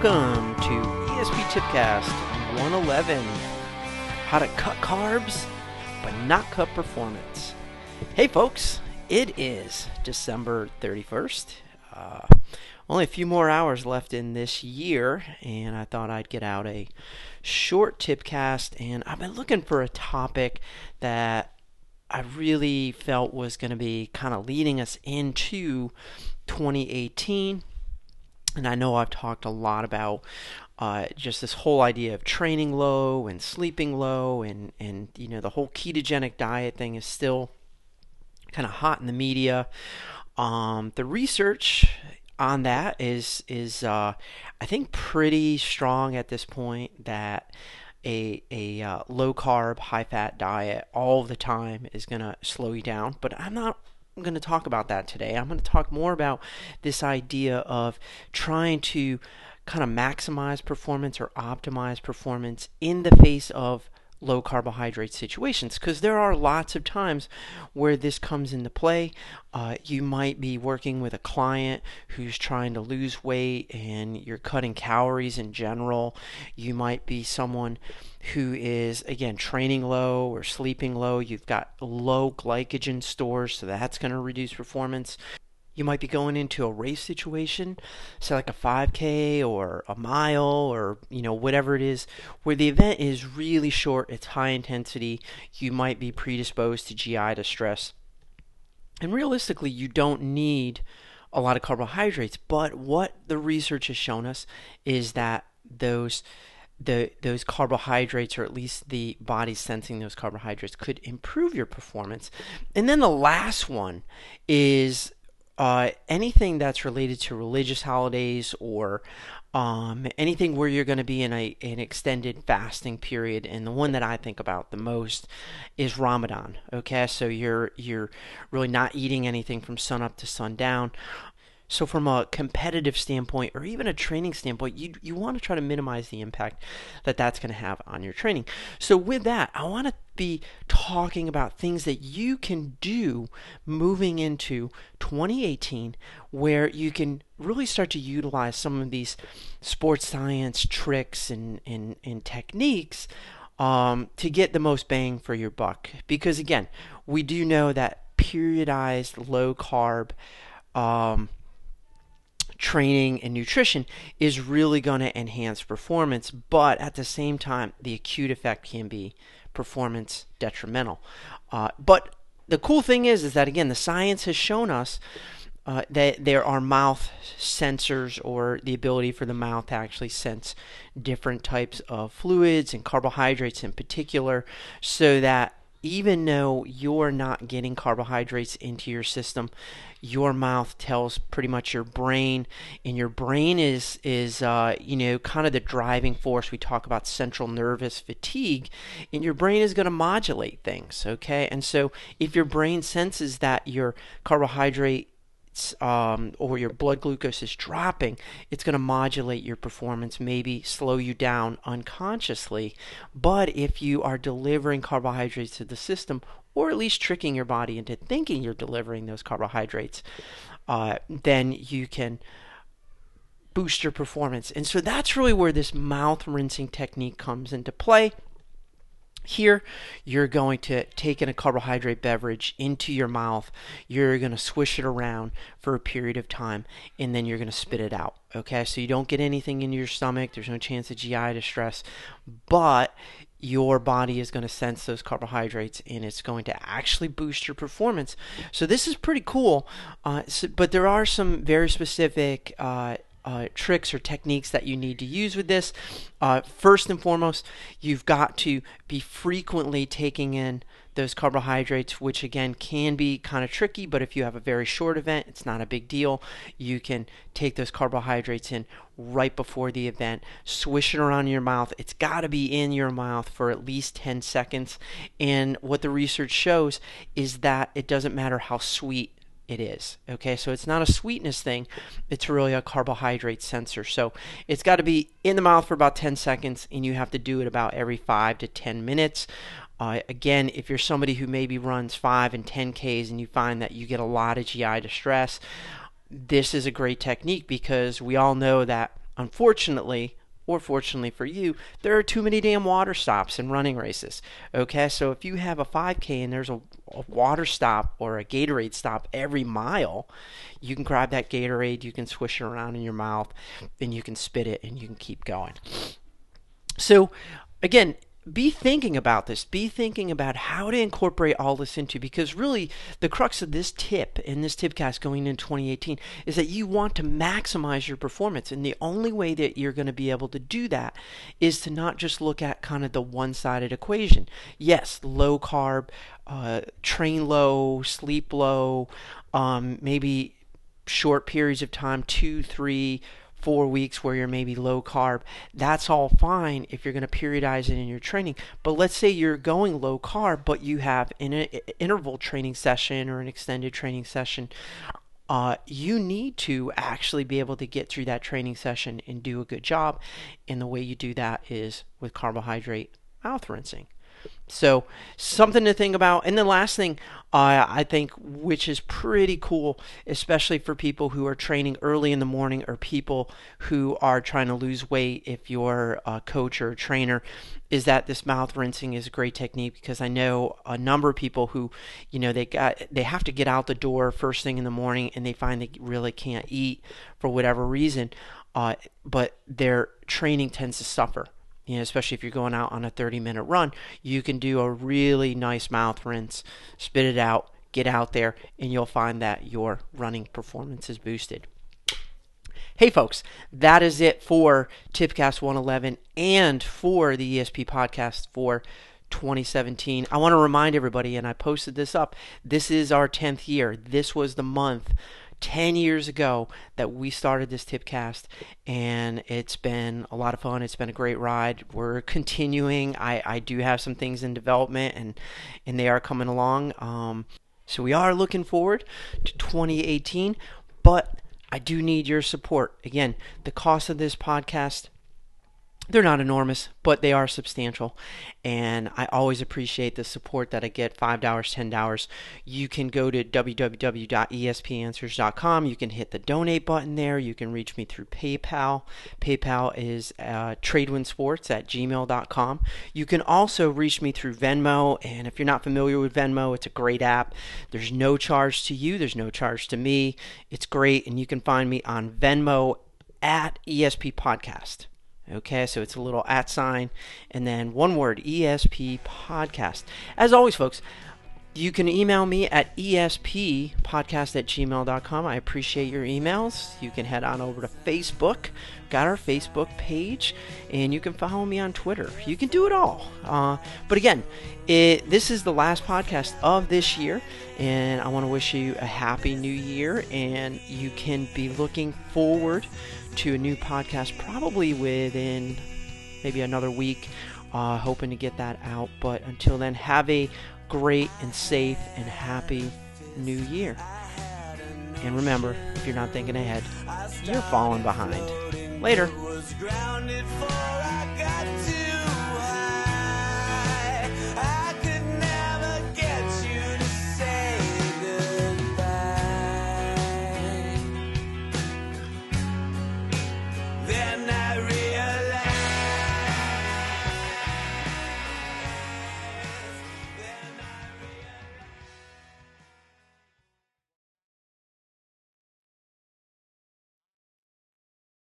Welcome to ESP Tipcast 111 How to Cut Carbs but Not Cut Performance. Hey folks, it is December 31st. Uh, only a few more hours left in this year, and I thought I'd get out a short tipcast. And I've been looking for a topic that I really felt was going to be kind of leading us into 2018 and I know I've talked a lot about uh, just this whole idea of training low and sleeping low, and and you know the whole ketogenic diet thing is still kind of hot in the media. Um, the research on that is is uh, I think pretty strong at this point that a a uh, low carb, high fat diet all the time is going to slow you down. But I'm not I'm going to talk about that today. I'm going to talk more about this idea of trying to kind of maximize performance or optimize performance in the face of low carbohydrate situations because there are lots of times where this comes into play. Uh, you might be working with a client who's trying to lose weight and you're cutting calories in general. You might be someone who is, again, training low or sleeping low. You've got low glycogen stores, so that's going to reduce performance. You might be going into a race situation, say like a 5K or a mile or you know whatever it is, where the event is really short, it's high intensity. You might be predisposed to GI distress, and realistically, you don't need a lot of carbohydrates. But what the research has shown us is that those the those carbohydrates or at least the body sensing those carbohydrates could improve your performance. And then the last one is uh, anything that's related to religious holidays or um, anything where you're going to be in a an extended fasting period, and the one that I think about the most is Ramadan. Okay, so you're you're really not eating anything from sun up to sundown. So, from a competitive standpoint or even a training standpoint, you, you want to try to minimize the impact that that's going to have on your training. So, with that, I want to be talking about things that you can do moving into 2018 where you can really start to utilize some of these sports science tricks and, and, and techniques um, to get the most bang for your buck. Because, again, we do know that periodized low carb. Um, training and nutrition is really going to enhance performance, but at the same time, the acute effect can be performance detrimental. Uh, but the cool thing is, is that again, the science has shown us uh, that there are mouth sensors or the ability for the mouth to actually sense different types of fluids and carbohydrates in particular, so that even though you're not getting carbohydrates into your system, your mouth tells pretty much your brain, and your brain is is uh, you know kind of the driving force. We talk about central nervous fatigue, and your brain is going to modulate things. Okay, and so if your brain senses that your carbohydrate um, or your blood glucose is dropping, it's going to modulate your performance, maybe slow you down unconsciously. But if you are delivering carbohydrates to the system, or at least tricking your body into thinking you're delivering those carbohydrates, uh, then you can boost your performance. And so that's really where this mouth rinsing technique comes into play. Here, you're going to take in a carbohydrate beverage into your mouth. You're going to swish it around for a period of time, and then you're going to spit it out. Okay, so you don't get anything in your stomach. There's no chance of GI distress, but your body is going to sense those carbohydrates and it's going to actually boost your performance. So this is pretty cool. Uh, so, but there are some very specific uh, uh, tricks or techniques that you need to use with this. Uh, first and foremost, you've got to be frequently taking in those carbohydrates, which again can be kind of tricky, but if you have a very short event, it's not a big deal. You can take those carbohydrates in right before the event, swish it around your mouth. It's got to be in your mouth for at least 10 seconds. And what the research shows is that it doesn't matter how sweet it is. Okay, so it's not a sweetness thing, it's really a carbohydrate sensor. So it's got to be in the mouth for about 10 seconds, and you have to do it about every 5 to 10 minutes. Uh, again, if you're somebody who maybe runs 5 and 10 Ks and you find that you get a lot of GI distress, this is a great technique because we all know that unfortunately, or fortunately for you, there are too many damn water stops in running races. Okay, so if you have a 5K and there's a, a, water stop or a Gatorade stop every mile, you can grab that Gatorade, you can swish it around in your mouth, and you can spit it and you can keep going. So, again, be thinking about this. Be thinking about how to incorporate all this into because really the crux of this tip in this tipcast going into 2018 is that you want to maximize your performance. And the only way that you're going to be able to do that is to not just look at kind of the one sided equation. Yes, low carb, uh, train low, sleep low, um, maybe short periods of time, two, three, four weeks where you're maybe low carb, that's all fine if you're going to periodize it in your training. But let's say you're going low carb, but you have an interval training session or an extended training session. Uh, you need to actually be able to get through that training session and do a good job. And the way you do that is with carbohydrate mouth rinsing. So something to think about. And the last thing uh, I think, which is pretty cool, especially for people who are training early in the morning or people who are trying to lose weight, if you're a coach or a trainer, is that this mouth rinsing is a great technique because I know a number of people who, you know, they got they have to get out the door first thing in the morning and they find they really can't eat for whatever reason, uh, but their training tends to suffer you know, especially if you're going out on a 30 minute run, you can do a really nice mouth rinse, spit it out, get out there, and you'll find that your running performance is boosted. Hey, folks, that is it for Tipcast 111 and for the ESP podcast for 2017. I want to remind everybody, and I posted this up, this is our 10th year. This was the month 10 years ago that we started this tipcast and it's been a lot of fun. It's been a great ride. We're continuing. I, I do have some things in development and and they are coming along. Um, so we are looking forward to 2018 but i do need your support. Again the cost of this podcast they're not enormous, but they are substantial. And I always appreciate the support that I get $5, $10. You can go to www.espanswers.com. You can hit the donate button there. You can reach me through PayPal. PayPal is uh, tradewinsports at gmail.com. You can also reach me through Venmo. And if you're not familiar with Venmo, it's a great app. There's no charge to you, there's no charge to me. It's great. And you can find me on Venmo at ESP Podcast. Okay, so it's a little at sign and then one word ESP podcast. As always, folks, you can email me at esppodcast at gmail.com. I appreciate your emails. You can head on over to Facebook, got our Facebook page, and you can follow me on Twitter. You can do it all. Uh, but again, it, this is the last podcast of this year, and I want to wish you a happy new year, and you can be looking forward to a new podcast probably within maybe another week. Uh, hoping to get that out. But until then, have a great and safe and happy new year. And remember, if you're not thinking ahead, you're falling behind. Later.